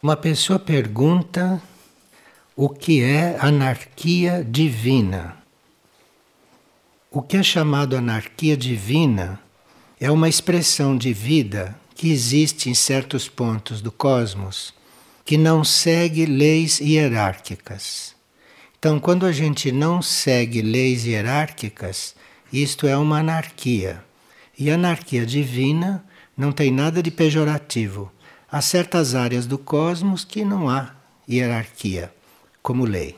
Uma pessoa pergunta o que é anarquia divina. O que é chamado anarquia divina é uma expressão de vida que existe em certos pontos do cosmos que não segue leis hierárquicas. Então, quando a gente não segue leis hierárquicas, isto é uma anarquia. E anarquia divina não tem nada de pejorativo. Há certas áreas do cosmos que não há hierarquia como lei.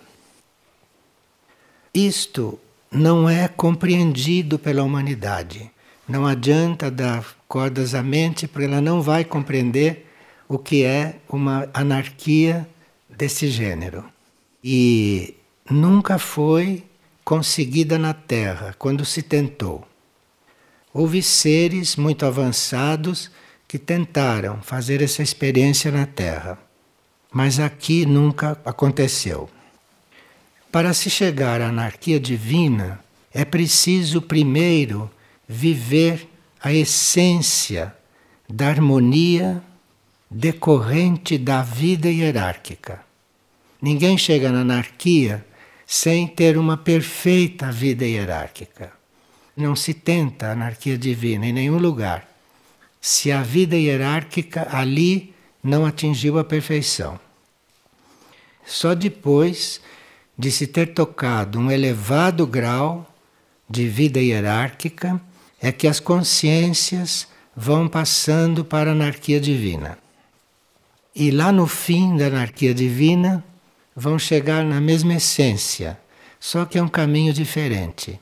Isto não é compreendido pela humanidade. Não adianta dar cordas à mente, porque ela não vai compreender o que é uma anarquia desse gênero. E nunca foi conseguida na Terra quando se tentou. Houve seres muito avançados que tentaram fazer essa experiência na Terra, mas aqui nunca aconteceu. Para se chegar à anarquia divina, é preciso primeiro viver a essência da harmonia decorrente da vida hierárquica. Ninguém chega na anarquia sem ter uma perfeita vida hierárquica. Não se tenta anarquia divina em nenhum lugar, se a vida hierárquica ali não atingiu a perfeição. Só depois de se ter tocado um elevado grau de vida hierárquica é que as consciências vão passando para a anarquia divina. E lá no fim da anarquia divina vão chegar na mesma essência, só que é um caminho diferente.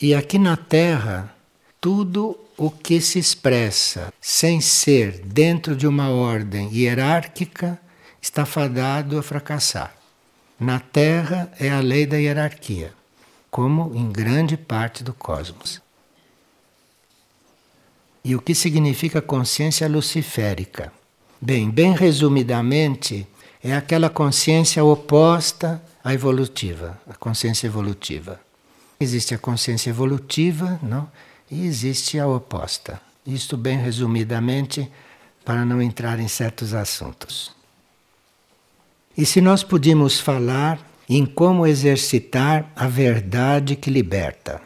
E aqui na Terra, tudo o que se expressa sem ser dentro de uma ordem hierárquica está fadado a fracassar. Na Terra é a lei da hierarquia, como em grande parte do cosmos. E o que significa consciência luciférica? Bem, bem resumidamente, é aquela consciência oposta à evolutiva, a consciência evolutiva. Existe a consciência evolutiva, não? E existe a oposta. Isto bem resumidamente para não entrar em certos assuntos. E se nós pudéssemos falar em como exercitar a verdade que liberta.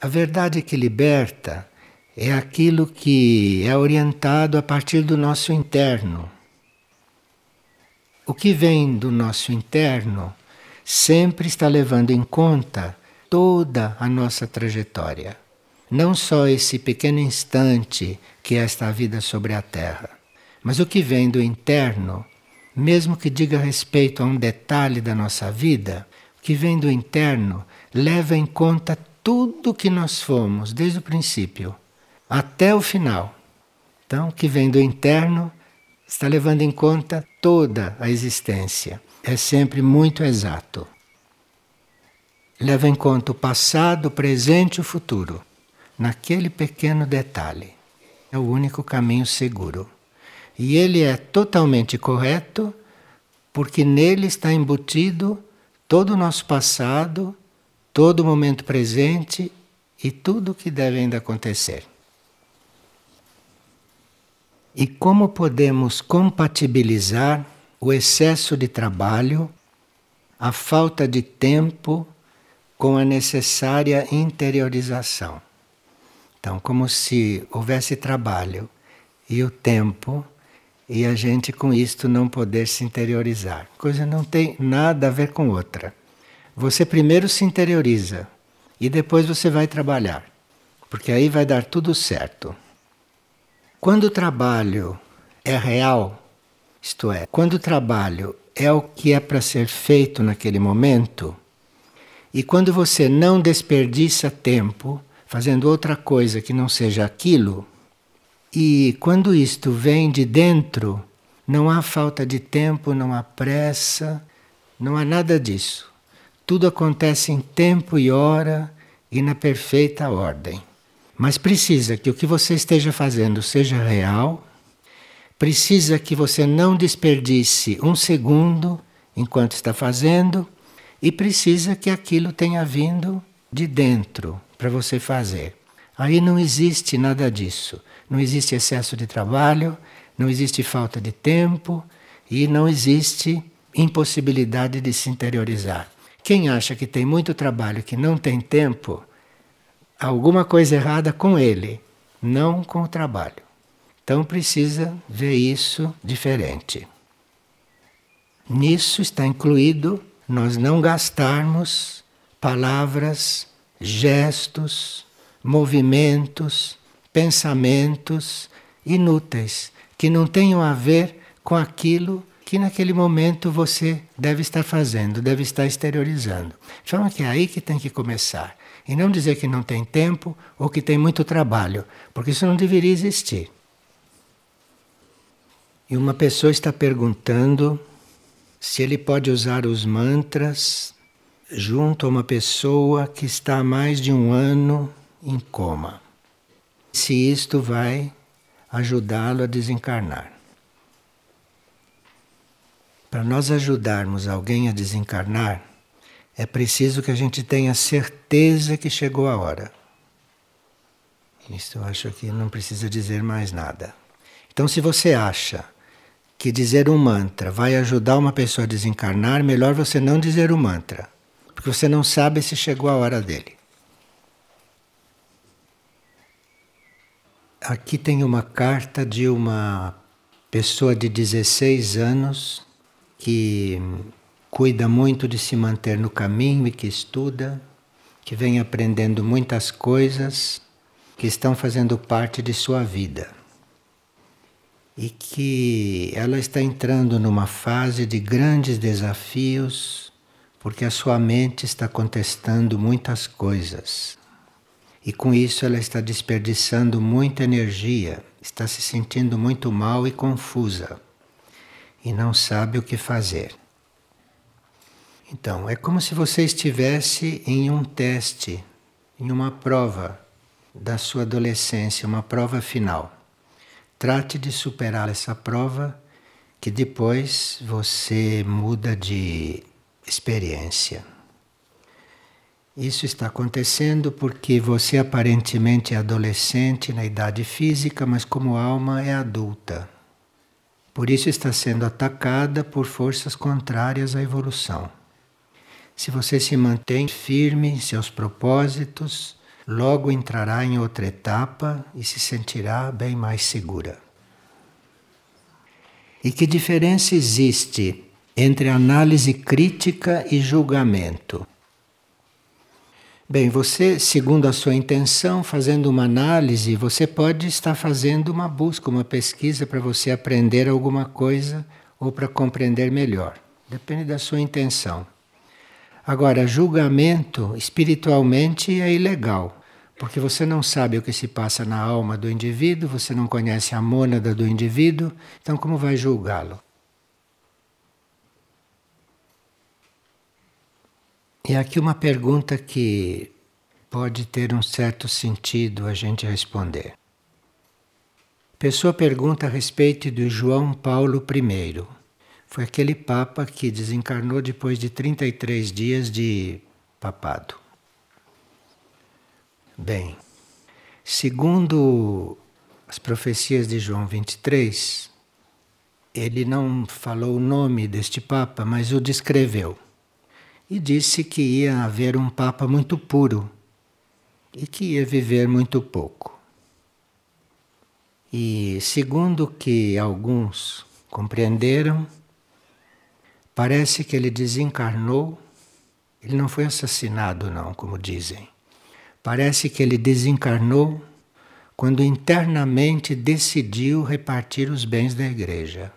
A verdade que liberta é aquilo que é orientado a partir do nosso interno. O que vem do nosso interno sempre está levando em conta toda a nossa trajetória. Não só esse pequeno instante que é esta vida sobre a Terra, mas o que vem do interno, mesmo que diga respeito a um detalhe da nossa vida, o que vem do interno leva em conta tudo que nós fomos desde o princípio até o final. Então, o que vem do interno está levando em conta toda a existência. É sempre muito exato. Leva em conta o passado, o presente e o futuro, naquele pequeno detalhe. É o único caminho seguro. E ele é totalmente correto, porque nele está embutido todo o nosso passado, todo o momento presente e tudo o que deve ainda acontecer. E como podemos compatibilizar o excesso de trabalho, a falta de tempo com a necessária interiorização? Então, como se houvesse trabalho e o tempo e a gente com isto não poder se interiorizar. Coisa não tem nada a ver com outra. Você primeiro se interioriza e depois você vai trabalhar, porque aí vai dar tudo certo. Quando o trabalho é real, isto é, quando o trabalho é o que é para ser feito naquele momento, e quando você não desperdiça tempo fazendo outra coisa que não seja aquilo, e quando isto vem de dentro, não há falta de tempo, não há pressa, não há nada disso. Tudo acontece em tempo e hora e na perfeita ordem. Mas precisa que o que você esteja fazendo seja real, precisa que você não desperdice um segundo enquanto está fazendo, e precisa que aquilo tenha vindo de dentro para você fazer. Aí não existe nada disso. Não existe excesso de trabalho, não existe falta de tempo e não existe impossibilidade de se interiorizar. Quem acha que tem muito trabalho que não tem tempo, alguma coisa errada com ele, não com o trabalho. Então precisa ver isso diferente. Nisso está incluído nós não gastarmos palavras, gestos, movimentos, pensamentos inúteis que não tenham a ver com aquilo que naquele momento você deve estar fazendo, deve estar exteriorizando. Forma que é aí que tem que começar. E não dizer que não tem tempo ou que tem muito trabalho, porque isso não deveria existir. E uma pessoa está perguntando se ele pode usar os mantras junto a uma pessoa que está há mais de um ano em coma. Se isto vai ajudá-lo a desencarnar. Para nós ajudarmos alguém a desencarnar, é preciso que a gente tenha certeza que chegou a hora. Isso eu acho que não precisa dizer mais nada. Então, se você acha que dizer um mantra vai ajudar uma pessoa a desencarnar, melhor você não dizer o mantra, porque você não sabe se chegou a hora dele. Aqui tem uma carta de uma pessoa de 16 anos que cuida muito de se manter no caminho e que estuda, que vem aprendendo muitas coisas que estão fazendo parte de sua vida. E que ela está entrando numa fase de grandes desafios, porque a sua mente está contestando muitas coisas. E com isso ela está desperdiçando muita energia, está se sentindo muito mal e confusa e não sabe o que fazer. Então, é como se você estivesse em um teste, em uma prova da sua adolescência, uma prova final. Trate de superar essa prova, que depois você muda de experiência. Isso está acontecendo porque você aparentemente é adolescente na idade física, mas como alma é adulta. Por isso está sendo atacada por forças contrárias à evolução. Se você se mantém firme em seus propósitos, logo entrará em outra etapa e se sentirá bem mais segura. E que diferença existe entre análise crítica e julgamento? Bem, você, segundo a sua intenção, fazendo uma análise, você pode estar fazendo uma busca, uma pesquisa para você aprender alguma coisa ou para compreender melhor. Depende da sua intenção. Agora, julgamento espiritualmente é ilegal, porque você não sabe o que se passa na alma do indivíduo, você não conhece a mônada do indivíduo, então como vai julgá-lo? E aqui uma pergunta que pode ter um certo sentido a gente responder. Pessoa pergunta a respeito de João Paulo I. Foi aquele Papa que desencarnou depois de 33 dias de papado. Bem, segundo as profecias de João 23, ele não falou o nome deste Papa, mas o descreveu e disse que ia haver um Papa muito puro e que ia viver muito pouco. E segundo que alguns compreenderam, parece que ele desencarnou, ele não foi assassinado, não, como dizem. Parece que ele desencarnou quando internamente decidiu repartir os bens da igreja.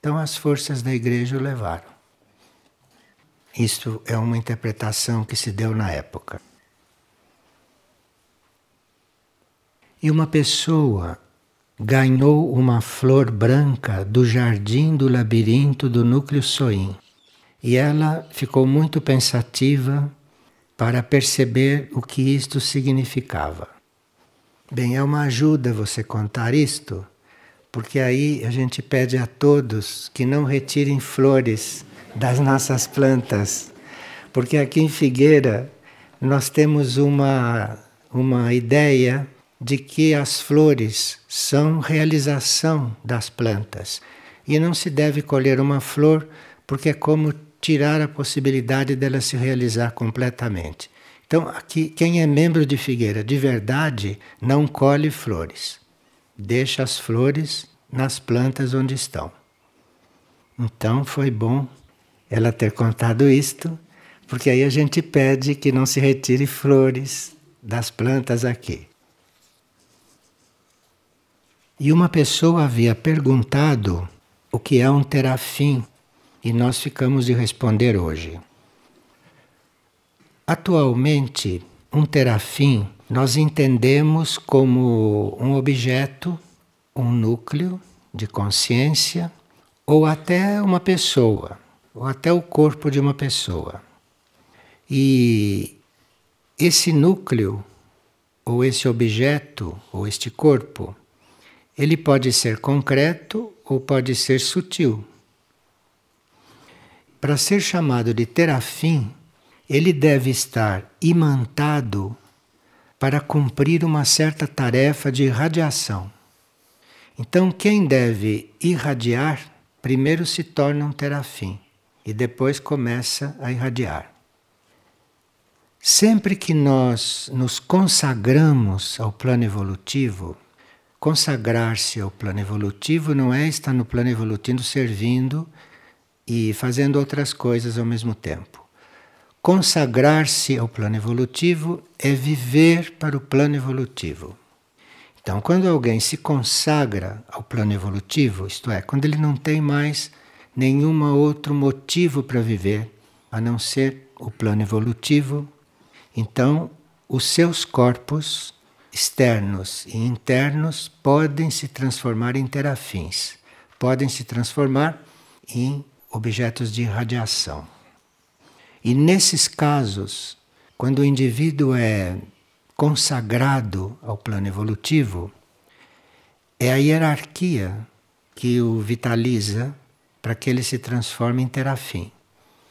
Então as forças da igreja o levaram. Isto é uma interpretação que se deu na época. E uma pessoa ganhou uma flor branca do jardim do labirinto do núcleo Soim. E ela ficou muito pensativa para perceber o que isto significava. Bem, é uma ajuda você contar isto, porque aí a gente pede a todos que não retirem flores das nossas plantas. Porque aqui em Figueira nós temos uma, uma ideia de que as flores são realização das plantas e não se deve colher uma flor porque é como tirar a possibilidade dela se realizar completamente. Então, aqui, quem é membro de figueira de verdade não colhe flores, deixa as flores nas plantas onde estão. Então, foi bom ela ter contado isto, porque aí a gente pede que não se retire flores das plantas aqui. E uma pessoa havia perguntado o que é um terafim e nós ficamos de responder hoje. Atualmente, um terafim nós entendemos como um objeto, um núcleo de consciência ou até uma pessoa, ou até o corpo de uma pessoa. E esse núcleo, ou esse objeto, ou este corpo, ele pode ser concreto ou pode ser sutil. Para ser chamado de terafim, ele deve estar imantado para cumprir uma certa tarefa de irradiação. Então, quem deve irradiar, primeiro se torna um terafim e depois começa a irradiar. Sempre que nós nos consagramos ao plano evolutivo, consagrar-se ao plano evolutivo não é estar no plano evolutivo servindo e fazendo outras coisas ao mesmo tempo. Consagrar-se ao plano evolutivo é viver para o plano evolutivo. Então, quando alguém se consagra ao plano evolutivo, isto é, quando ele não tem mais nenhum outro motivo para viver a não ser o plano evolutivo, então os seus corpos externos e internos podem se transformar em terafins, podem se transformar em objetos de radiação. E nesses casos, quando o indivíduo é consagrado ao plano evolutivo, é a hierarquia que o vitaliza para que ele se transforme em terafim.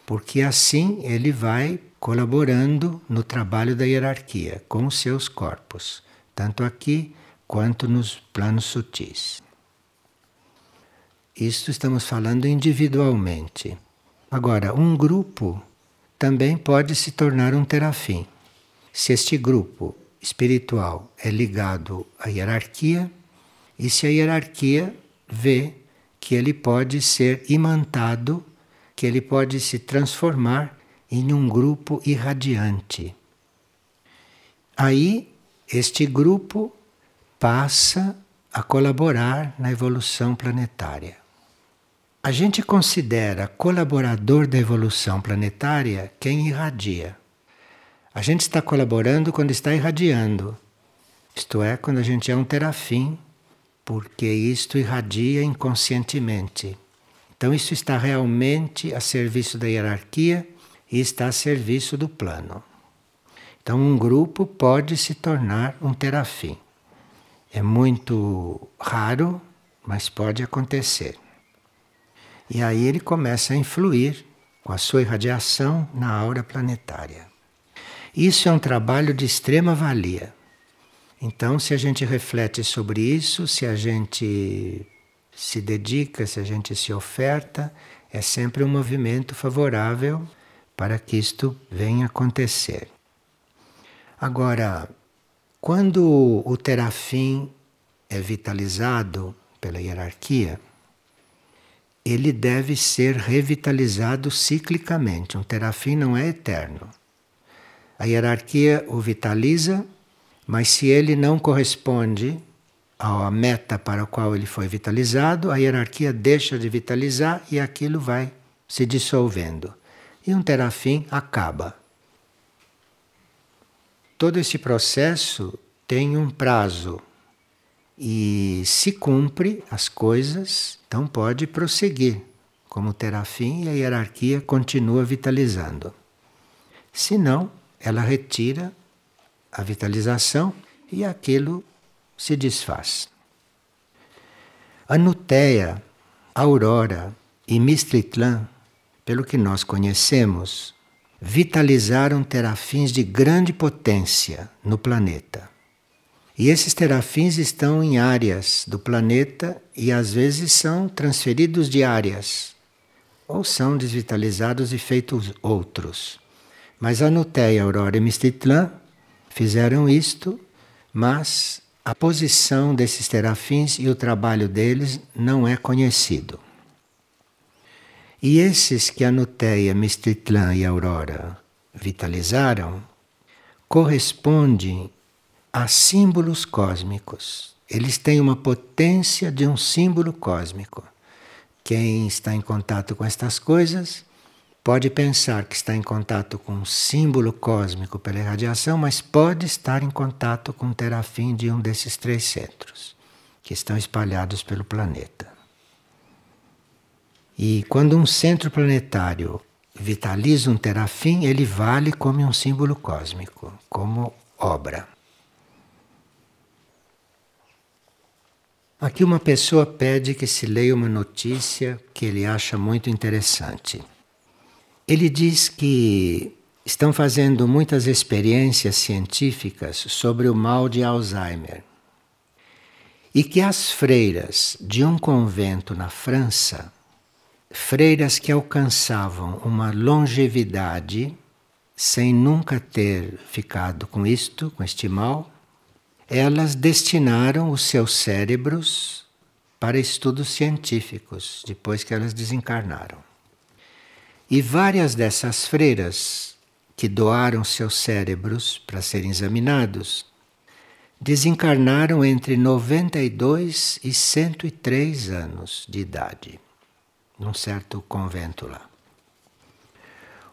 Porque assim ele vai colaborando no trabalho da hierarquia com os seus corpos, tanto aqui quanto nos planos sutis. Isto estamos falando individualmente. Agora, um grupo também pode se tornar um terafim. Se este grupo espiritual é ligado à hierarquia e se a hierarquia vê que ele pode ser imantado, que ele pode se transformar em um grupo irradiante. Aí, este grupo passa a colaborar na evolução planetária. A gente considera colaborador da evolução planetária quem irradia. A gente está colaborando quando está irradiando. Isto é, quando a gente é um terafim, porque isto irradia inconscientemente. Então, isso está realmente a serviço da hierarquia e está a serviço do plano. Então, um grupo pode se tornar um terafim. É muito raro, mas pode acontecer. E aí ele começa a influir com a sua irradiação na aura planetária. Isso é um trabalho de extrema valia. Então, se a gente reflete sobre isso, se a gente se dedica, se a gente se oferta, é sempre um movimento favorável para que isto venha acontecer. Agora, quando o terafim é vitalizado pela hierarquia, ele deve ser revitalizado ciclicamente. Um terafim não é eterno. A hierarquia o vitaliza, mas se ele não corresponde à meta para a qual ele foi vitalizado, a hierarquia deixa de vitalizar e aquilo vai se dissolvendo. E um terafim acaba. Todo esse processo tem um prazo e se cumpre as coisas, então pode prosseguir como terafim e a hierarquia continua vitalizando. Se não, ela retira a vitalização e aquilo se desfaz. A Aurora e Mistritlan, pelo que nós conhecemos, vitalizaram terafins de grande potência no planeta. E esses terafins estão em áreas do planeta e às vezes são transferidos de áreas ou são desvitalizados e feitos outros. Mas a Aurora e Mistitlã fizeram isto, mas a posição desses terafins e o trabalho deles não é conhecido. E esses que a Nuteia, Mistitlã e Aurora vitalizaram correspondem a símbolos cósmicos. Eles têm uma potência de um símbolo cósmico. Quem está em contato com estas coisas pode pensar que está em contato com um símbolo cósmico pela irradiação, mas pode estar em contato com um terafim de um desses três centros que estão espalhados pelo planeta. E quando um centro planetário vitaliza um terafim, ele vale como um símbolo cósmico, como obra. Aqui uma pessoa pede que se leia uma notícia que ele acha muito interessante. Ele diz que estão fazendo muitas experiências científicas sobre o mal de Alzheimer. E que as freiras de um convento na França, freiras que alcançavam uma longevidade sem nunca ter ficado com isto, com este mal, elas destinaram os seus cérebros para estudos científicos depois que elas desencarnaram. E várias dessas freiras que doaram seus cérebros para serem examinados desencarnaram entre 92 e 103 anos de idade, num certo convento lá.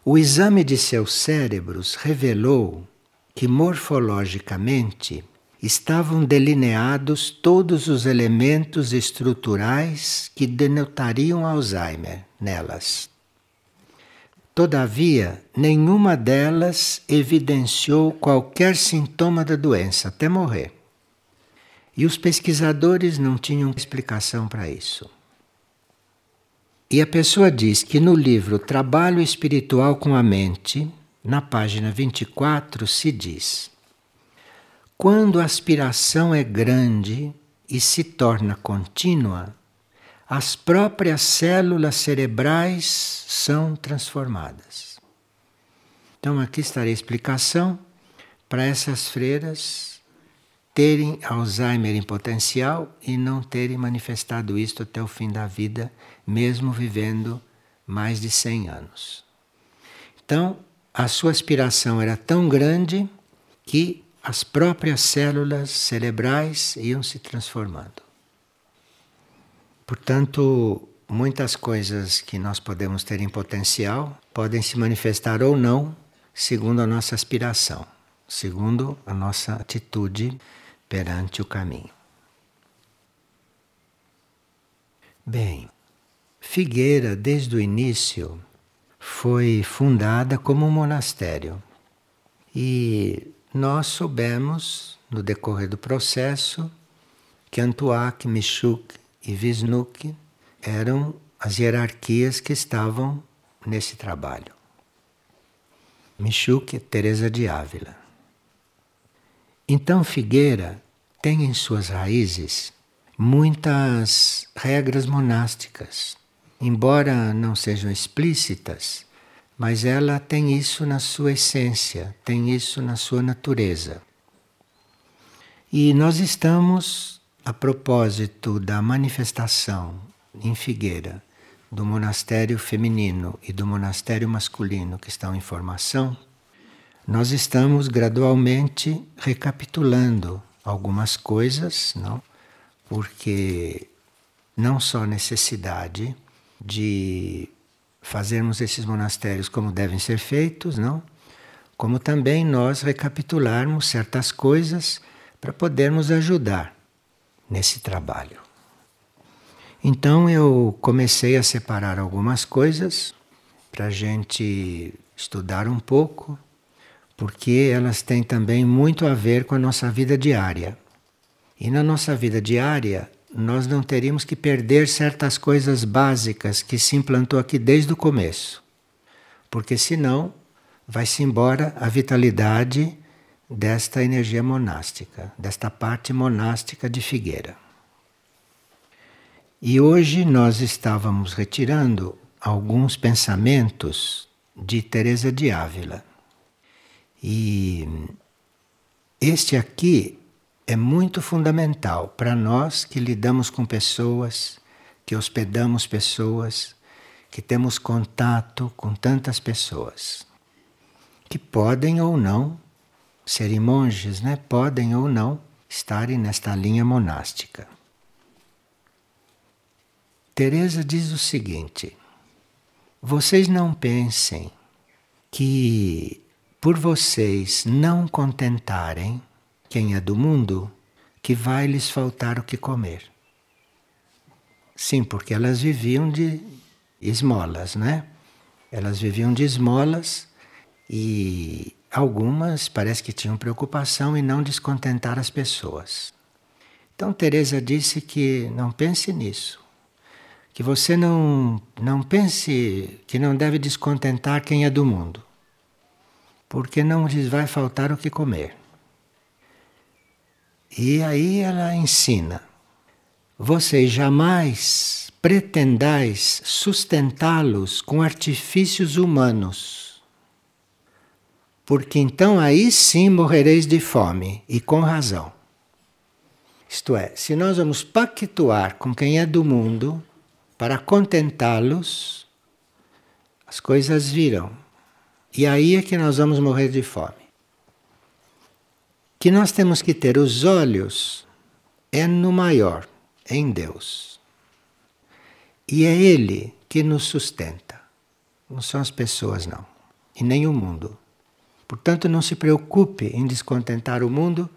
O exame de seus cérebros revelou que morfologicamente estavam delineados todos os elementos estruturais que denotariam Alzheimer nelas. Todavia, nenhuma delas evidenciou qualquer sintoma da doença até morrer. E os pesquisadores não tinham explicação para isso. E a pessoa diz que no livro Trabalho Espiritual com a Mente, na página 24, se diz quando a aspiração é grande e se torna contínua, as próprias células cerebrais são transformadas. Então, aqui estará a explicação para essas freiras terem Alzheimer em potencial e não terem manifestado isto até o fim da vida, mesmo vivendo mais de 100 anos. Então, a sua aspiração era tão grande que as próprias células cerebrais iam se transformando. Portanto, muitas coisas que nós podemos ter em potencial podem se manifestar ou não, segundo a nossa aspiração, segundo a nossa atitude perante o caminho. Bem, Figueira, desde o início, foi fundada como um monastério. E nós soubemos, no decorrer do processo, que Antuak, Mishuk e Visnuk eram as hierarquias que estavam nesse trabalho. Mishuk, Teresa de Ávila. Então Figueira tem em suas raízes muitas regras monásticas, embora não sejam explícitas, mas ela tem isso na sua essência, tem isso na sua natureza. E nós estamos, a propósito da manifestação em Figueira do monastério feminino e do monastério masculino que estão em formação, nós estamos gradualmente recapitulando algumas coisas, não? Porque não só necessidade de fazermos esses monastérios como devem ser feitos, não? Como também nós recapitularmos certas coisas para podermos ajudar nesse trabalho. Então eu comecei a separar algumas coisas para a gente estudar um pouco, porque elas têm também muito a ver com a nossa vida diária. E na nossa vida diária, nós não teríamos que perder certas coisas básicas que se implantou aqui desde o começo. Porque senão vai-se embora a vitalidade desta energia monástica, desta parte monástica de Figueira. E hoje nós estávamos retirando alguns pensamentos de Teresa de Ávila. E este aqui é muito fundamental para nós que lidamos com pessoas, que hospedamos pessoas, que temos contato com tantas pessoas, que podem ou não serem monges, né? Podem ou não estarem nesta linha monástica. Teresa diz o seguinte: Vocês não pensem que por vocês não contentarem quem é do mundo, que vai lhes faltar o que comer. Sim, porque elas viviam de esmolas, né? Elas viviam de esmolas e algumas parece que tinham preocupação em não descontentar as pessoas. Então Teresa disse que não pense nisso que você não, não pense que não deve descontentar quem é do mundo, porque não lhes vai faltar o que comer. E aí ela ensina: vocês jamais pretendais sustentá-los com artifícios humanos, porque então aí sim morrereis de fome, e com razão. Isto é, se nós vamos pactuar com quem é do mundo, para contentá-los, as coisas viram. E aí é que nós vamos morrer de fome. Que nós temos que ter os olhos é no maior, em Deus. E é Ele que nos sustenta. Não são as pessoas, não. E nem o mundo. Portanto, não se preocupe em descontentar o mundo,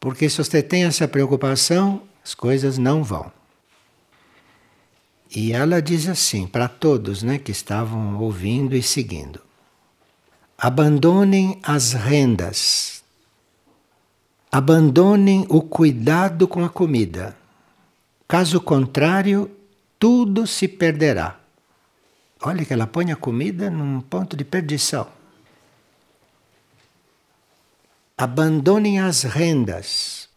porque se você tem essa preocupação, as coisas não vão. E ela diz assim para todos né, que estavam ouvindo e seguindo: abandonem as rendas, abandonem o cuidado com a comida. Caso contrário, tudo se perderá. Olha que ela põe a comida num ponto de perdição. Abandonem as rendas,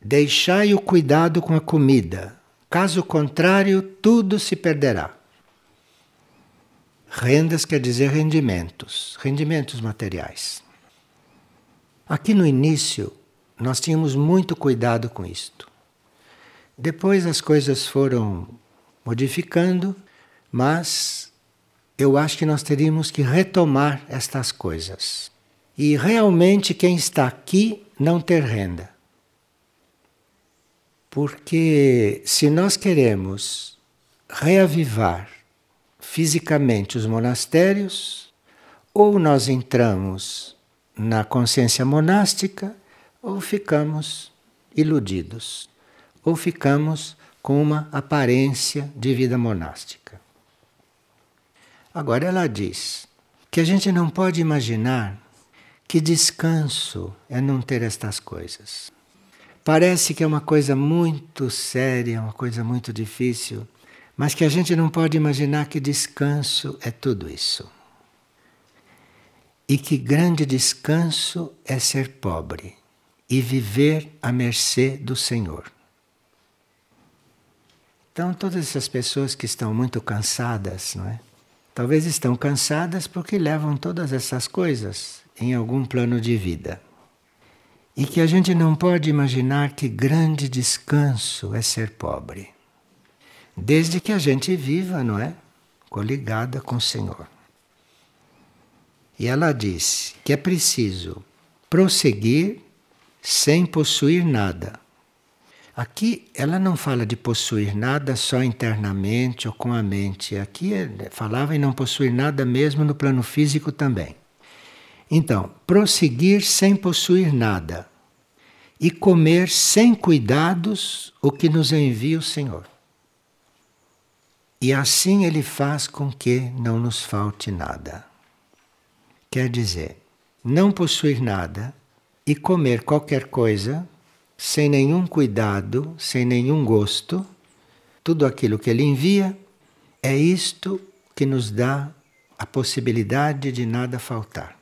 deixai o cuidado com a comida Caso contrário, tudo se perderá. Rendas quer dizer rendimentos, rendimentos materiais. Aqui no início, nós tínhamos muito cuidado com isto. Depois as coisas foram modificando, mas eu acho que nós teríamos que retomar estas coisas. E realmente quem está aqui não ter renda. Porque se nós queremos reavivar fisicamente os monastérios, ou nós entramos na consciência monástica, ou ficamos iludidos, ou ficamos com uma aparência de vida monástica. Agora ela diz que a gente não pode imaginar que descanso é não ter estas coisas. Parece que é uma coisa muito séria, uma coisa muito difícil, mas que a gente não pode imaginar que descanso é tudo isso. E que grande descanso é ser pobre e viver à mercê do Senhor. Então, todas essas pessoas que estão muito cansadas, não é? Talvez estão cansadas porque levam todas essas coisas em algum plano de vida. E que a gente não pode imaginar que grande descanso é ser pobre. Desde que a gente viva, não é? Coligada com o Senhor. E ela disse que é preciso prosseguir sem possuir nada. Aqui ela não fala de possuir nada só internamente ou com a mente. Aqui falava em não possuir nada mesmo no plano físico também. Então, prosseguir sem possuir nada e comer sem cuidados o que nos envia o Senhor. E assim Ele faz com que não nos falte nada. Quer dizer, não possuir nada e comer qualquer coisa sem nenhum cuidado, sem nenhum gosto, tudo aquilo que Ele envia, é isto que nos dá a possibilidade de nada faltar.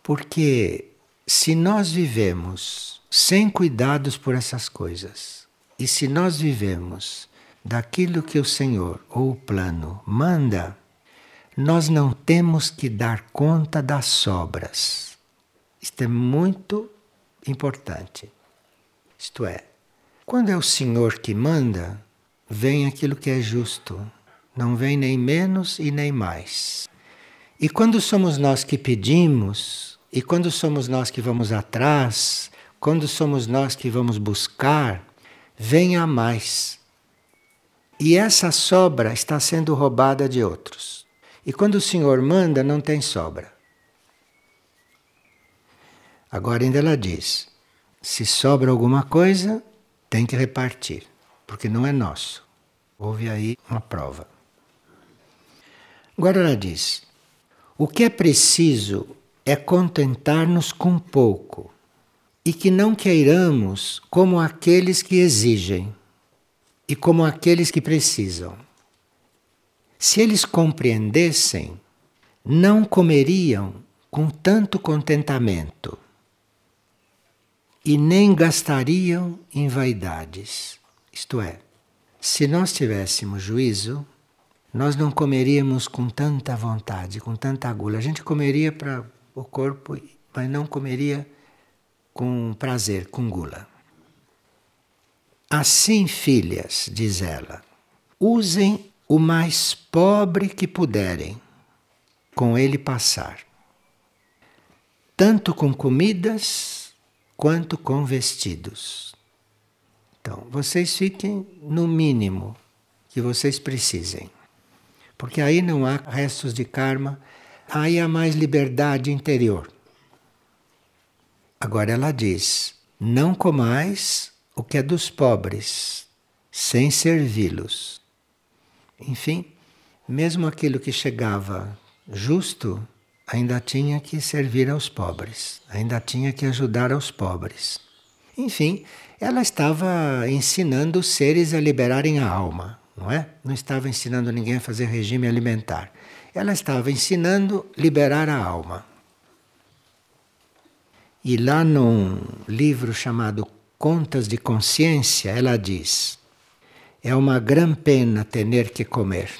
Porque se nós vivemos sem cuidados por essas coisas, e se nós vivemos daquilo que o Senhor ou o plano manda, nós não temos que dar conta das sobras. Isto é muito importante. Isto é, quando é o Senhor que manda, vem aquilo que é justo, não vem nem menos e nem mais. E quando somos nós que pedimos, e quando somos nós que vamos atrás, quando somos nós que vamos buscar, vem a mais. E essa sobra está sendo roubada de outros. E quando o Senhor manda, não tem sobra. Agora ainda ela diz: se sobra alguma coisa, tem que repartir, porque não é nosso. Houve aí uma prova. Agora ela diz: o que é preciso é contentar-nos com pouco e que não queiramos como aqueles que exigem e como aqueles que precisam. Se eles compreendessem, não comeriam com tanto contentamento e nem gastariam em vaidades. Isto é, se nós tivéssemos juízo, nós não comeríamos com tanta vontade, com tanta gula. A gente comeria para o corpo, mas não comeria com prazer, com gula. Assim, filhas, diz ela, usem o mais pobre que puderem, com ele passar, tanto com comidas quanto com vestidos. Então, vocês fiquem no mínimo que vocês precisem porque aí não há restos de karma, aí há mais liberdade interior. Agora ela diz: não comais o que é dos pobres, sem servi-los. Enfim, mesmo aquilo que chegava justo, ainda tinha que servir aos pobres, ainda tinha que ajudar aos pobres. Enfim, ela estava ensinando os seres a liberarem a alma não é? Não estava ensinando ninguém a fazer regime alimentar. Ela estava ensinando liberar a alma. E lá num livro chamado Contas de Consciência, ela diz: É uma grande pena ter que comer.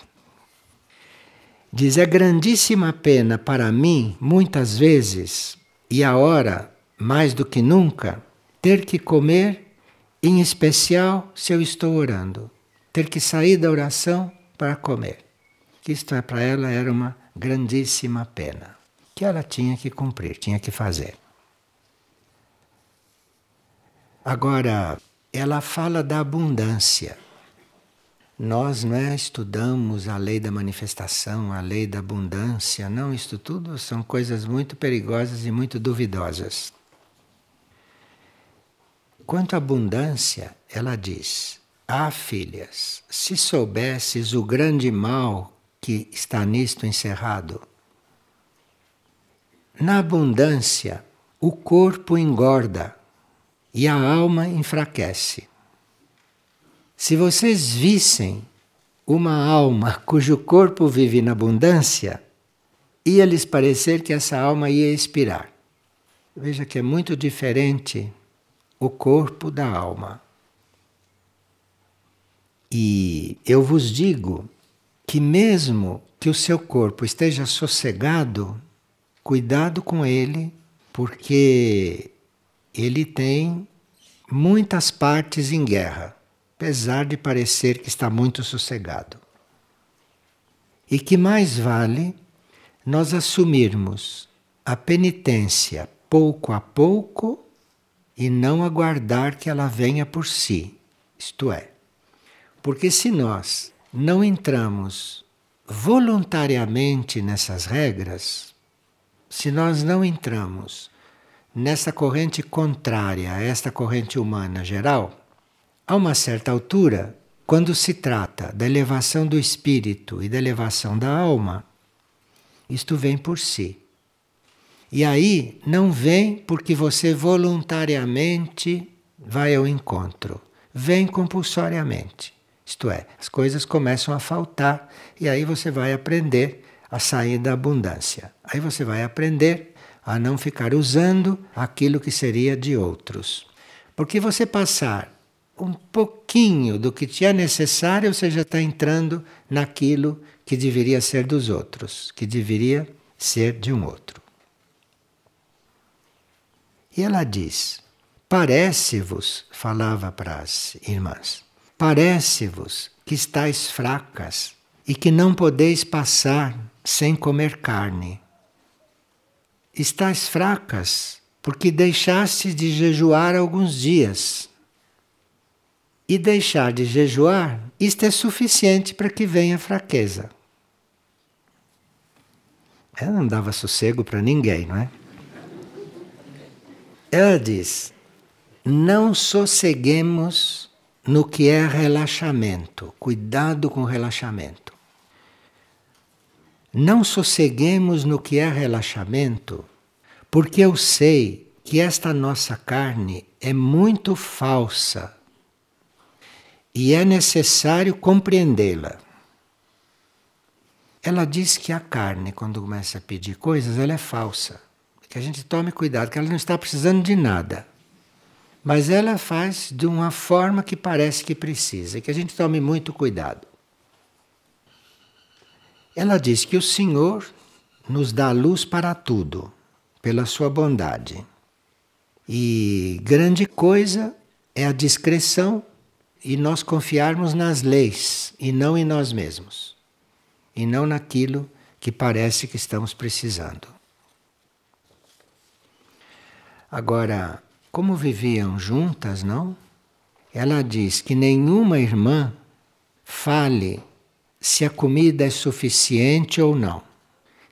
Diz: É grandíssima pena para mim, muitas vezes, e agora mais do que nunca, ter que comer, em especial se eu estou orando ter que sair da oração para comer. Isto é, para ela era uma grandíssima pena, que ela tinha que cumprir, tinha que fazer. Agora, ela fala da abundância. Nós não é, estudamos a lei da manifestação, a lei da abundância, não, isto tudo são coisas muito perigosas e muito duvidosas. Quanto à abundância, ela diz: ah, filhas, se soubesses o grande mal que está nisto encerrado. Na abundância, o corpo engorda e a alma enfraquece. Se vocês vissem uma alma cujo corpo vive na abundância, ia lhes parecer que essa alma ia expirar. Veja que é muito diferente o corpo da alma. E eu vos digo que, mesmo que o seu corpo esteja sossegado, cuidado com ele, porque ele tem muitas partes em guerra, apesar de parecer que está muito sossegado. E que mais vale nós assumirmos a penitência pouco a pouco e não aguardar que ela venha por si. Isto é, porque se nós não entramos voluntariamente nessas regras, se nós não entramos nessa corrente contrária a esta corrente humana geral, a uma certa altura, quando se trata da elevação do espírito e da elevação da alma, isto vem por si. E aí não vem porque você voluntariamente vai ao encontro, vem compulsoriamente. Isto é, as coisas começam a faltar e aí você vai aprender a sair da abundância. Aí você vai aprender a não ficar usando aquilo que seria de outros. Porque você passar um pouquinho do que te é necessário, você já está entrando naquilo que deveria ser dos outros, que deveria ser de um outro. E ela diz: Parece-vos, falava para as irmãs, parece-vos que estáis fracas e que não podeis passar sem comer carne. Estais fracas porque deixaste de jejuar alguns dias. E deixar de jejuar, isto é suficiente para que venha fraqueza. Ela não dava sossego para ninguém, não é? Ela diz: não sosseguemos no que é relaxamento, cuidado com o relaxamento. Não sosseguemos no que é relaxamento, porque eu sei que esta nossa carne é muito falsa e é necessário compreendê-la. Ela diz que a carne, quando começa a pedir coisas, ela é falsa. Que a gente tome cuidado, que ela não está precisando de nada. Mas ela faz de uma forma que parece que precisa, que a gente tome muito cuidado. Ela diz que o Senhor nos dá luz para tudo, pela sua bondade. E grande coisa é a discreção e nós confiarmos nas leis e não em nós mesmos, e não naquilo que parece que estamos precisando. Agora, como viviam juntas, não? Ela diz que nenhuma irmã fale se a comida é suficiente ou não,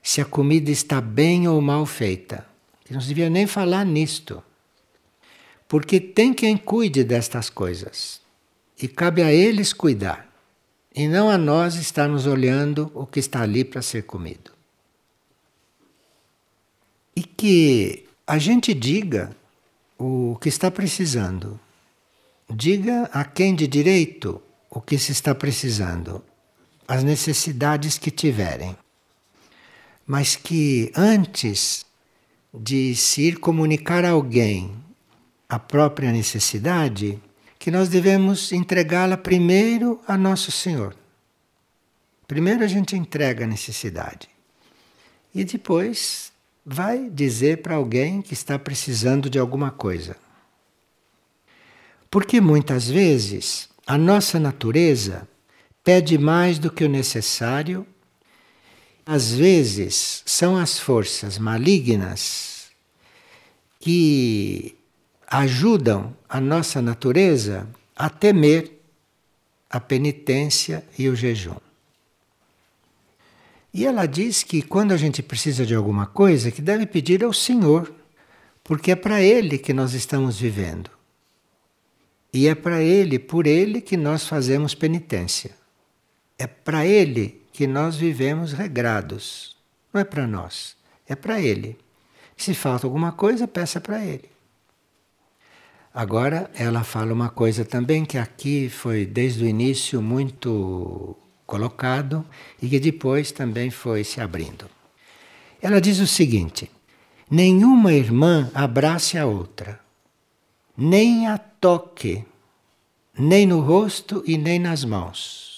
se a comida está bem ou mal feita. Não se devia nem falar nisto. Porque tem quem cuide destas coisas. E cabe a eles cuidar. E não a nós estarmos olhando o que está ali para ser comido. E que a gente diga o que está precisando. Diga a quem de direito o que se está precisando as necessidades que tiverem. Mas que antes de se ir comunicar a alguém a própria necessidade, que nós devemos entregá-la primeiro a Nosso Senhor. Primeiro a gente entrega a necessidade. E depois vai dizer para alguém que está precisando de alguma coisa. Porque muitas vezes a nossa natureza pede mais do que o necessário. Às vezes são as forças malignas que ajudam a nossa natureza a temer a penitência e o jejum. E ela diz que quando a gente precisa de alguma coisa, que deve pedir ao Senhor, porque é para Ele que nós estamos vivendo. E é para Ele, por Ele, que nós fazemos penitência. É para Ele que nós vivemos regrados. Não é para nós, é para Ele. Se falta alguma coisa, peça para Ele. Agora, ela fala uma coisa também que aqui foi desde o início muito colocado e que depois também foi se abrindo. Ela diz o seguinte: nenhuma irmã abrace a outra, nem a toque, nem no rosto e nem nas mãos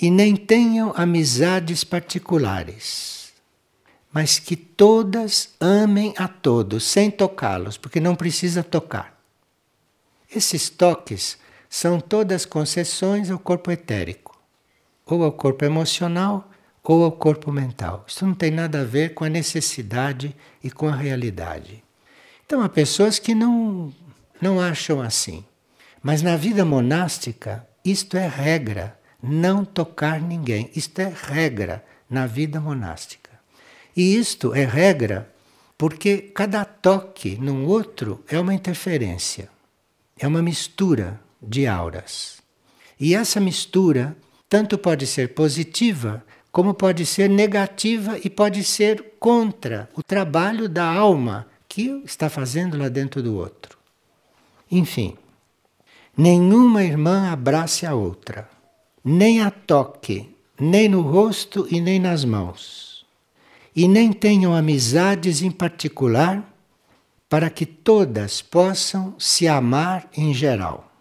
e nem tenham amizades particulares, mas que todas amem a todos, sem tocá-los, porque não precisa tocar. Esses toques são todas concessões ao corpo etérico, ou ao corpo emocional, ou ao corpo mental. Isso não tem nada a ver com a necessidade e com a realidade. Então há pessoas que não, não acham assim. Mas na vida monástica, isto é regra não tocar ninguém. Isto é regra na vida monástica. E isto é regra porque cada toque num outro é uma interferência, é uma mistura de auras. E essa mistura tanto pode ser positiva como pode ser negativa e pode ser contra o trabalho da alma que está fazendo lá dentro do outro. Enfim, nenhuma irmã abrace a outra nem a toque, nem no rosto e nem nas mãos. E nem tenham amizades em particular, para que todas possam se amar em geral.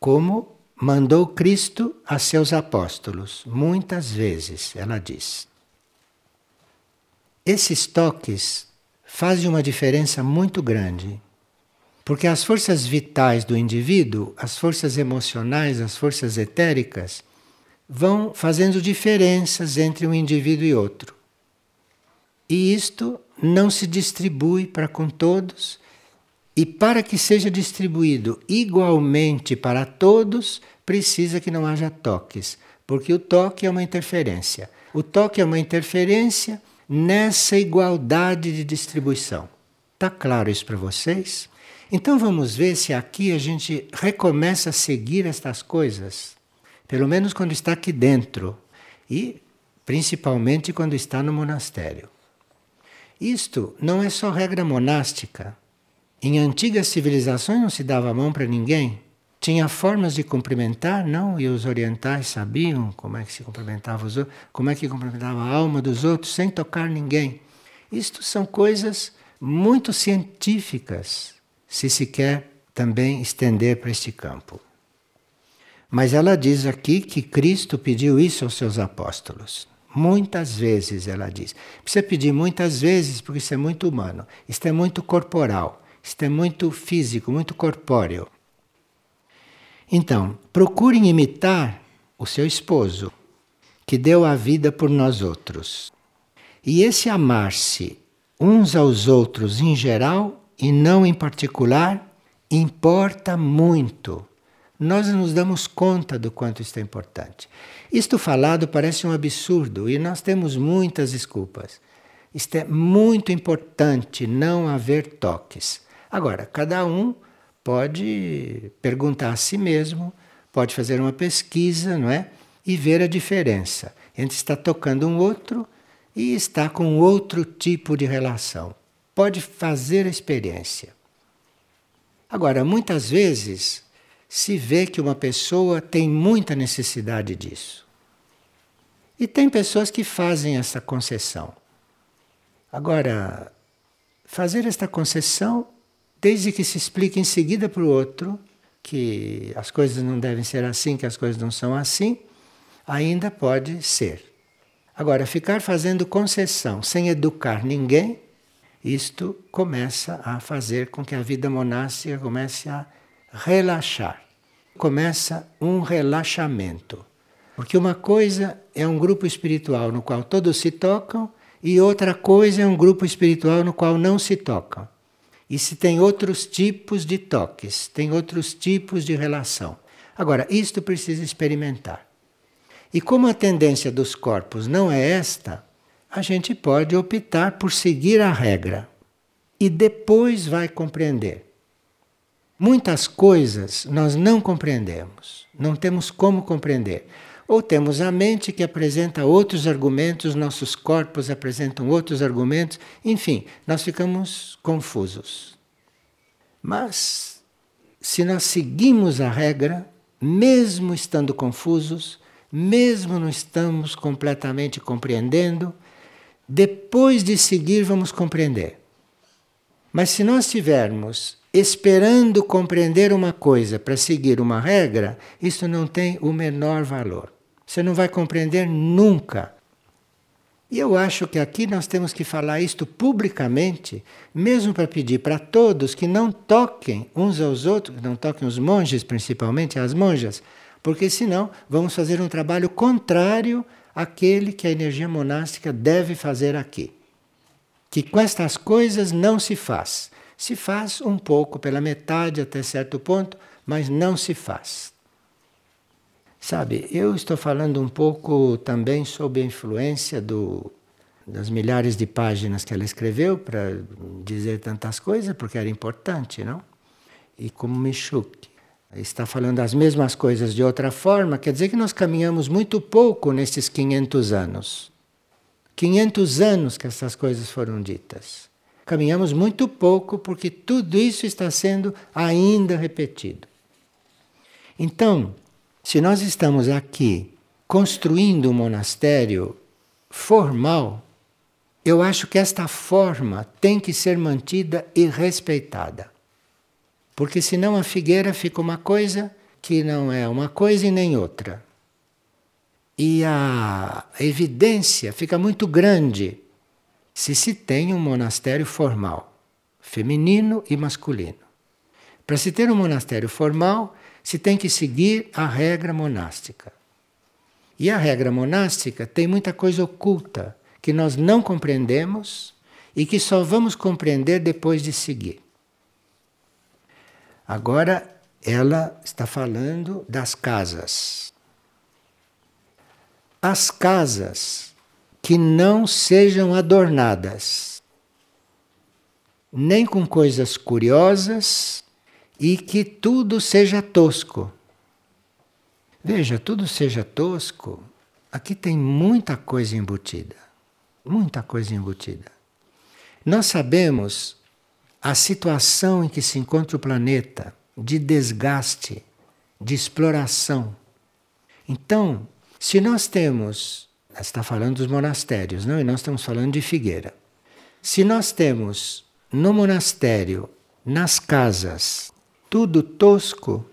Como mandou Cristo a seus apóstolos, muitas vezes, ela diz. Esses toques fazem uma diferença muito grande, porque as forças vitais do indivíduo, as forças emocionais, as forças etéricas, vão fazendo diferenças entre um indivíduo e outro. E isto não se distribui para com todos, e para que seja distribuído igualmente para todos, precisa que não haja toques, porque o toque é uma interferência. O toque é uma interferência nessa igualdade de distribuição. Está claro isso para vocês? Então vamos ver se aqui a gente recomeça a seguir estas coisas, pelo menos quando está aqui dentro e principalmente quando está no monastério. Isto não é só regra monástica. Em antigas civilizações não se dava a mão para ninguém. Tinha formas de cumprimentar, não? E os orientais sabiam como é que se cumprimentava os outros, como é que cumprimentava a alma dos outros sem tocar ninguém. Isto são coisas muito científicas, se se quer também estender para este campo. Mas ela diz aqui que Cristo pediu isso aos seus apóstolos. Muitas vezes, ela diz. Precisa pedir muitas vezes, porque isso é muito humano. Isto é muito corporal. Isto é muito físico, muito corpóreo. Então, procurem imitar o seu esposo, que deu a vida por nós outros. E esse amar-se uns aos outros em geral e não em particular importa muito nós nos damos conta do quanto isto é importante. Isto falado parece um absurdo e nós temos muitas desculpas. Isto é muito importante não haver toques. Agora, cada um pode perguntar a si mesmo, pode fazer uma pesquisa, não é? E ver a diferença entre estar tocando um outro e estar com outro tipo de relação. Pode fazer a experiência. Agora, muitas vezes se vê que uma pessoa tem muita necessidade disso. E tem pessoas que fazem essa concessão. Agora, fazer esta concessão, desde que se explique em seguida para o outro que as coisas não devem ser assim, que as coisas não são assim, ainda pode ser. Agora, ficar fazendo concessão sem educar ninguém, isto começa a fazer com que a vida monástica comece a relaxar. Começa um relaxamento. Porque uma coisa é um grupo espiritual no qual todos se tocam, e outra coisa é um grupo espiritual no qual não se tocam. E se tem outros tipos de toques, tem outros tipos de relação. Agora, isto precisa experimentar. E como a tendência dos corpos não é esta, a gente pode optar por seguir a regra e depois vai compreender. Muitas coisas nós não compreendemos, não temos como compreender. Ou temos a mente que apresenta outros argumentos, nossos corpos apresentam outros argumentos, enfim, nós ficamos confusos. Mas, se nós seguimos a regra, mesmo estando confusos, mesmo não estamos completamente compreendendo, depois de seguir vamos compreender. Mas se nós tivermos esperando compreender uma coisa para seguir uma regra, isso não tem o menor valor. Você não vai compreender nunca. E eu acho que aqui nós temos que falar isto publicamente, mesmo para pedir para todos que não toquem uns aos outros, não toquem os monges, principalmente as monjas, porque senão vamos fazer um trabalho contrário àquele que a energia monástica deve fazer aqui. Que com estas coisas não se faz se faz um pouco pela metade até certo ponto, mas não se faz. Sabe, eu estou falando um pouco também sob a influência do, das milhares de páginas que ela escreveu para dizer tantas coisas, porque era importante, não? E como Michuk está falando as mesmas coisas de outra forma, quer dizer que nós caminhamos muito pouco nesses 500 anos. 500 anos que essas coisas foram ditas caminhamos muito pouco porque tudo isso está sendo ainda repetido. Então, se nós estamos aqui construindo um monastério formal, eu acho que esta forma tem que ser mantida e respeitada. Porque senão a figueira fica uma coisa que não é uma coisa e nem outra. E a evidência fica muito grande se se tem um monastério formal, feminino e masculino. Para se ter um monastério formal, se tem que seguir a regra monástica. E a regra monástica tem muita coisa oculta que nós não compreendemos e que só vamos compreender depois de seguir. Agora ela está falando das casas. As casas que não sejam adornadas, nem com coisas curiosas e que tudo seja tosco. Veja, tudo seja tosco, aqui tem muita coisa embutida. Muita coisa embutida. Nós sabemos a situação em que se encontra o planeta de desgaste, de exploração. Então, se nós temos, está falando dos monastérios, não? E nós estamos falando de Figueira. Se nós temos no monastério, nas casas, tudo tosco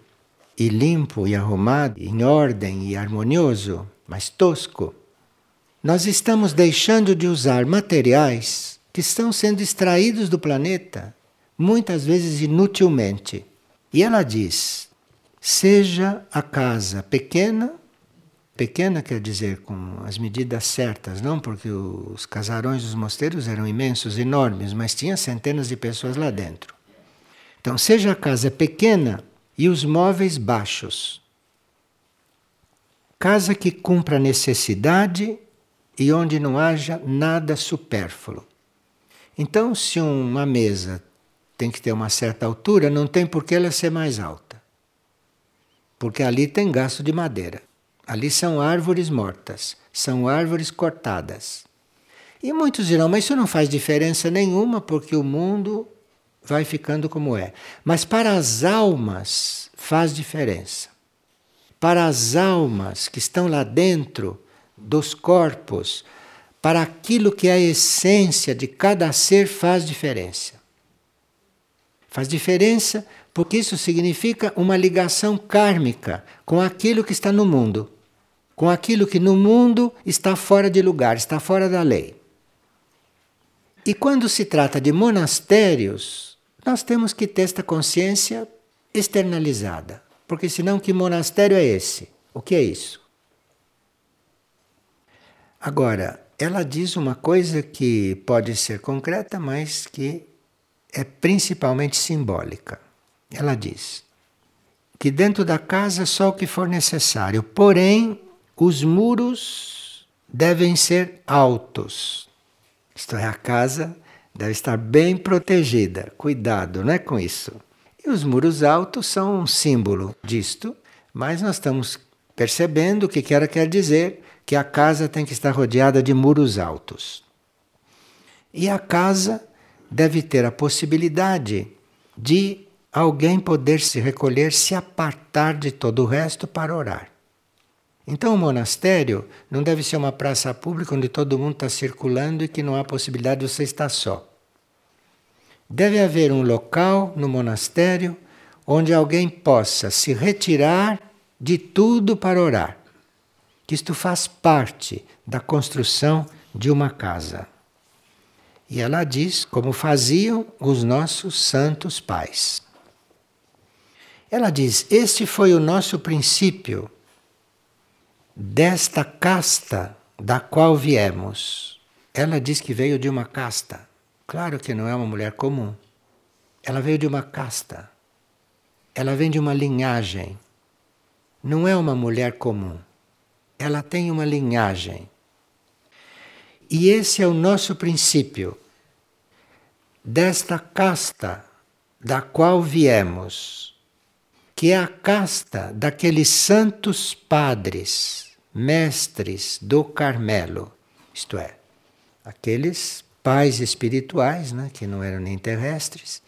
e limpo e arrumado, em ordem e harmonioso, mas tosco, nós estamos deixando de usar materiais que estão sendo extraídos do planeta, muitas vezes inutilmente. E ela diz: seja a casa pequena, pequena quer dizer com as medidas certas, não porque os casarões dos mosteiros eram imensos, enormes, mas tinha centenas de pessoas lá dentro. Então, seja a casa pequena e os móveis baixos. Casa que cumpra a necessidade e onde não haja nada supérfluo. Então, se uma mesa tem que ter uma certa altura, não tem por que ela ser mais alta. Porque ali tem gasto de madeira. Ali são árvores mortas, são árvores cortadas. E muitos dirão, mas isso não faz diferença nenhuma, porque o mundo vai ficando como é. Mas para as almas faz diferença. Para as almas que estão lá dentro dos corpos, para aquilo que é a essência de cada ser faz diferença. Faz diferença porque isso significa uma ligação kármica com aquilo que está no mundo, com aquilo que no mundo está fora de lugar, está fora da lei. E quando se trata de monastérios, nós temos que ter esta consciência externalizada, porque senão que monastério é esse? O que é isso? Agora, ela diz uma coisa que pode ser concreta, mas que é principalmente simbólica. Ela diz que dentro da casa só o que for necessário, porém os muros devem ser altos. Isto é, a casa deve estar bem protegida. Cuidado, não é com isso. E os muros altos são um símbolo disto, mas nós estamos percebendo o que ela quer dizer que a casa tem que estar rodeada de muros altos. E a casa deve ter a possibilidade de alguém poder se recolher, se apartar de todo o resto para orar. Então, o monastério não deve ser uma praça pública onde todo mundo está circulando e que não há possibilidade de você estar só. Deve haver um local no monastério onde alguém possa se retirar de tudo para orar. Isto faz parte da construção de uma casa. E ela diz como faziam os nossos santos pais. Ela diz: Este foi o nosso princípio desta casta da qual viemos. Ela diz que veio de uma casta. Claro que não é uma mulher comum. Ela veio de uma casta. Ela vem de uma linhagem. Não é uma mulher comum. Ela tem uma linhagem. E esse é o nosso princípio. Desta casta da qual viemos, que é a casta daqueles santos padres, mestres do Carmelo, isto é, aqueles pais espirituais, né, que não eram nem terrestres,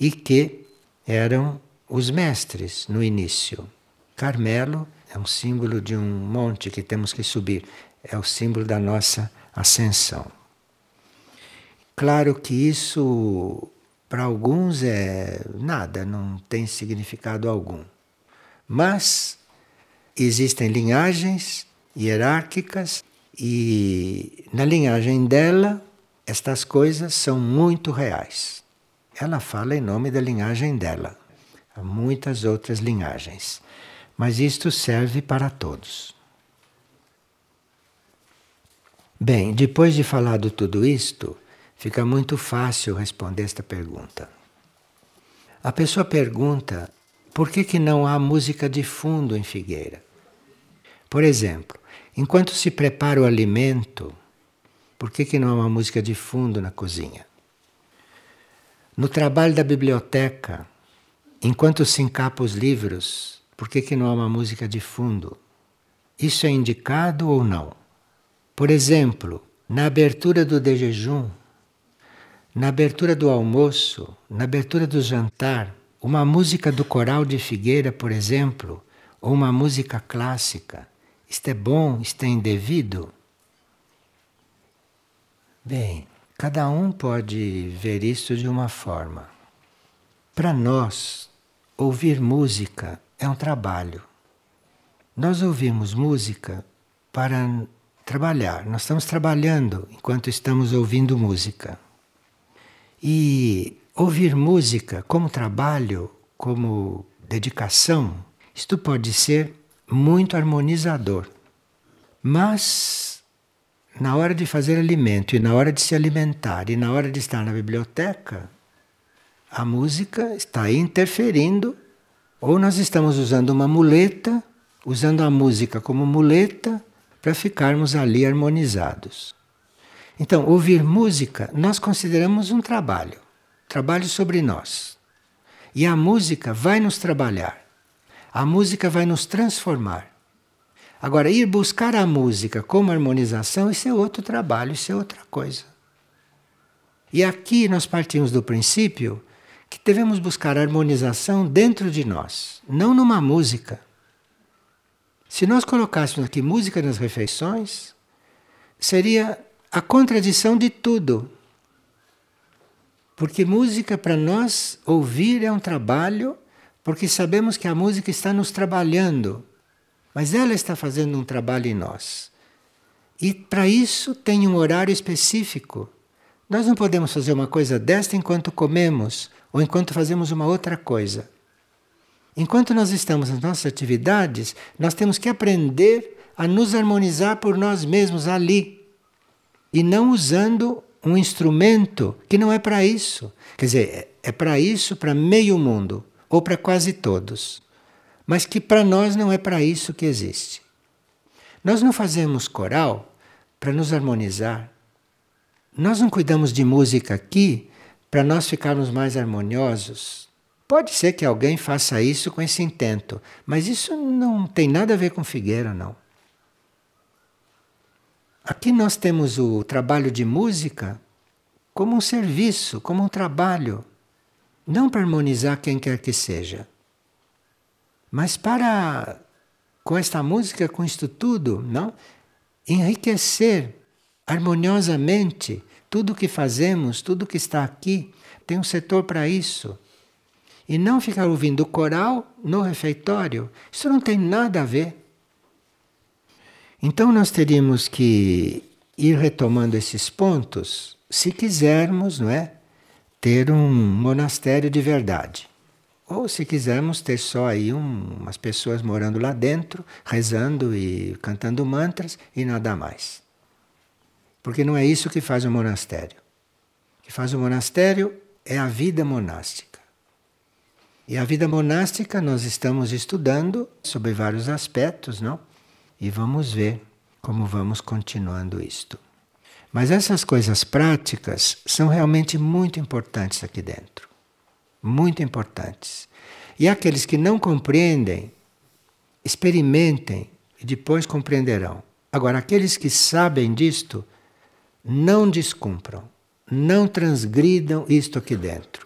e que eram os mestres no início. Carmelo é um símbolo de um monte que temos que subir, é o símbolo da nossa ascensão. Claro que isso para alguns é nada, não tem significado algum. Mas existem linhagens hierárquicas e na linhagem dela estas coisas são muito reais. Ela fala em nome da linhagem dela. Há muitas outras linhagens, mas isto serve para todos. Bem, depois de falado tudo isto, fica muito fácil responder esta pergunta. A pessoa pergunta por que, que não há música de fundo em Figueira? Por exemplo, enquanto se prepara o alimento, por que, que não há uma música de fundo na cozinha? No trabalho da biblioteca, enquanto se encapa os livros, por que, que não há uma música de fundo? Isso é indicado ou não? Por exemplo, na abertura do de jejum, na abertura do almoço, na abertura do jantar, uma música do coral de Figueira, por exemplo, ou uma música clássica, isto é bom, isto é indevido? Bem, cada um pode ver isso de uma forma. Para nós, ouvir música é um trabalho. Nós ouvimos música para trabalhar. Nós estamos trabalhando enquanto estamos ouvindo música. E ouvir música como trabalho, como dedicação, isto pode ser muito harmonizador. Mas na hora de fazer alimento e na hora de se alimentar e na hora de estar na biblioteca, a música está interferindo ou nós estamos usando uma muleta, usando a música como muleta para ficarmos ali harmonizados. Então, ouvir música nós consideramos um trabalho, trabalho sobre nós. E a música vai nos trabalhar, a música vai nos transformar. Agora, ir buscar a música como harmonização, isso é outro trabalho, isso é outra coisa. E aqui nós partimos do princípio que devemos buscar harmonização dentro de nós, não numa música. Se nós colocássemos aqui música nas refeições, seria a contradição de tudo. Porque música para nós ouvir é um trabalho, porque sabemos que a música está nos trabalhando, mas ela está fazendo um trabalho em nós. E para isso tem um horário específico. Nós não podemos fazer uma coisa desta enquanto comemos ou enquanto fazemos uma outra coisa. Enquanto nós estamos nas nossas atividades, nós temos que aprender a nos harmonizar por nós mesmos ali. E não usando um instrumento que não é para isso. Quer dizer, é para isso para meio mundo, ou para quase todos. Mas que para nós não é para isso que existe. Nós não fazemos coral para nos harmonizar. Nós não cuidamos de música aqui para nós ficarmos mais harmoniosos. Pode ser que alguém faça isso com esse intento, mas isso não tem nada a ver com Figueira, não. Aqui nós temos o trabalho de música como um serviço, como um trabalho, não para harmonizar quem quer que seja, mas para, com esta música, com isto tudo, não? enriquecer harmoniosamente tudo o que fazemos, tudo que está aqui. Tem um setor para isso. E não ficar ouvindo coral no refeitório. Isso não tem nada a ver. Então nós teríamos que ir retomando esses pontos se quisermos, não é? Ter um monastério de verdade. Ou se quisermos ter só aí um, umas pessoas morando lá dentro, rezando e cantando mantras e nada mais. Porque não é isso que faz o monastério. O que faz o monastério é a vida monástica. E a vida monástica nós estamos estudando sobre vários aspectos, não? E vamos ver como vamos continuando isto. Mas essas coisas práticas são realmente muito importantes aqui dentro. Muito importantes. E aqueles que não compreendem, experimentem e depois compreenderão. Agora, aqueles que sabem disto, não descumpram, não transgridam isto aqui dentro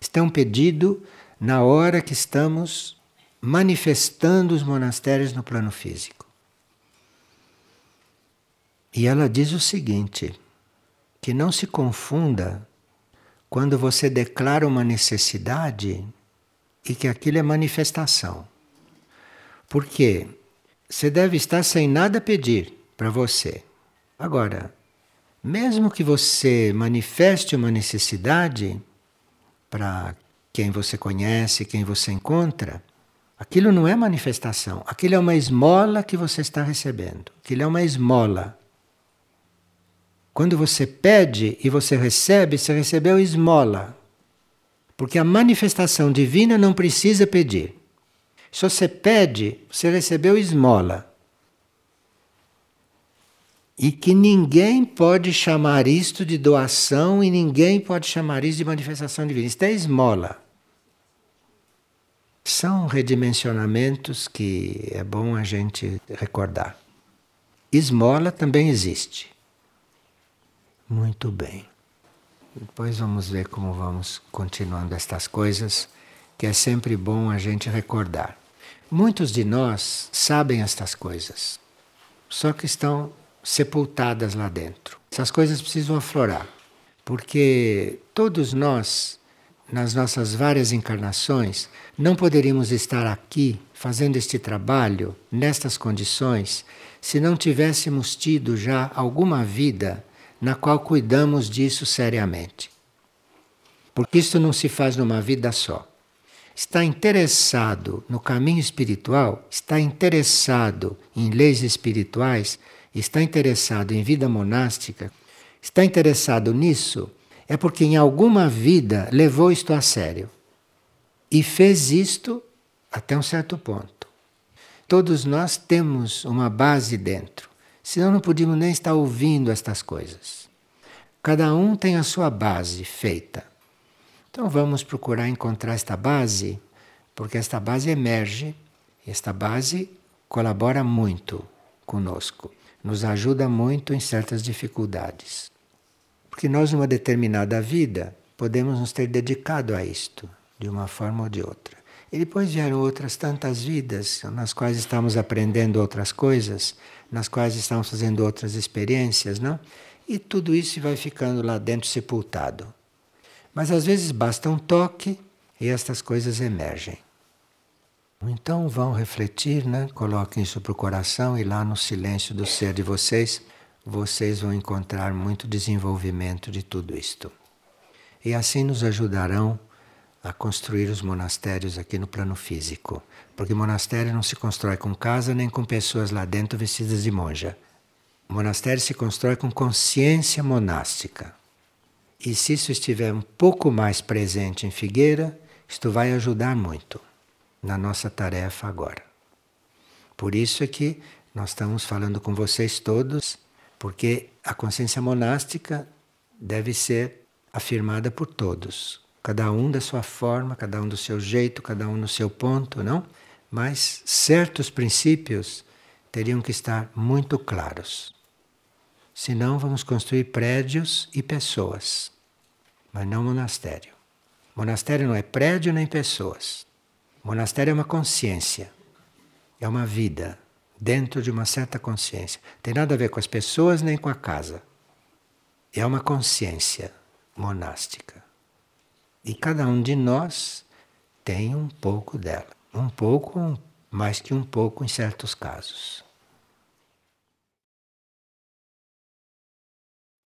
estão pedido na hora que estamos manifestando os monastérios no plano físico. E ela diz o seguinte: que não se confunda quando você declara uma necessidade e que aquilo é manifestação. Porque você deve estar sem nada pedir para você. Agora, mesmo que você manifeste uma necessidade para quem você conhece, quem você encontra, aquilo não é manifestação, aquilo é uma esmola que você está recebendo. Aquilo é uma esmola. Quando você pede e você recebe, você recebeu esmola. Porque a manifestação divina não precisa pedir. Se você pede, você recebeu esmola. E que ninguém pode chamar isto de doação e ninguém pode chamar isso de manifestação divina. Isto é esmola. São redimensionamentos que é bom a gente recordar. Esmola também existe. Muito bem. Depois vamos ver como vamos continuando estas coisas, que é sempre bom a gente recordar. Muitos de nós sabem estas coisas, só que estão sepultadas lá dentro. Essas coisas precisam aflorar, porque todos nós, nas nossas várias encarnações, não poderíamos estar aqui fazendo este trabalho, nestas condições, se não tivéssemos tido já alguma vida na qual cuidamos disso seriamente. Porque isso não se faz numa vida só. Está interessado no caminho espiritual, está interessado em leis espirituais, está interessado em vida monástica, está interessado nisso, é porque em alguma vida levou isto a sério e fez isto até um certo ponto. Todos nós temos uma base dentro. Senão não podíamos nem estar ouvindo estas coisas. Cada um tem a sua base feita. Então vamos procurar encontrar esta base, porque esta base emerge, esta base colabora muito conosco, nos ajuda muito em certas dificuldades. Porque nós, numa determinada vida, podemos nos ter dedicado a isto, de uma forma ou de outra. E depois vieram outras tantas vidas nas quais estamos aprendendo outras coisas nas quais estamos fazendo outras experiências, não? E tudo isso vai ficando lá dentro sepultado. Mas às vezes basta um toque e estas coisas emergem. Então vão refletir, né? coloquem isso para o coração e lá no silêncio do ser de vocês, vocês vão encontrar muito desenvolvimento de tudo isto. E assim nos ajudarão a construir os monastérios aqui no plano físico. Porque monastério não se constrói com casa nem com pessoas lá dentro vestidas de monja. Monastério se constrói com consciência monástica. E se isso estiver um pouco mais presente em Figueira, isto vai ajudar muito na nossa tarefa agora. Por isso é que nós estamos falando com vocês todos, porque a consciência monástica deve ser afirmada por todos, cada um da sua forma, cada um do seu jeito, cada um no seu ponto, não? Mas certos princípios teriam que estar muito claros. Senão vamos construir prédios e pessoas, mas não monastério. Monastério não é prédio nem pessoas. Monastério é uma consciência, é uma vida dentro de uma certa consciência. Tem nada a ver com as pessoas nem com a casa. É uma consciência monástica. E cada um de nós tem um pouco dela. Um pouco, mais que um pouco em certos casos.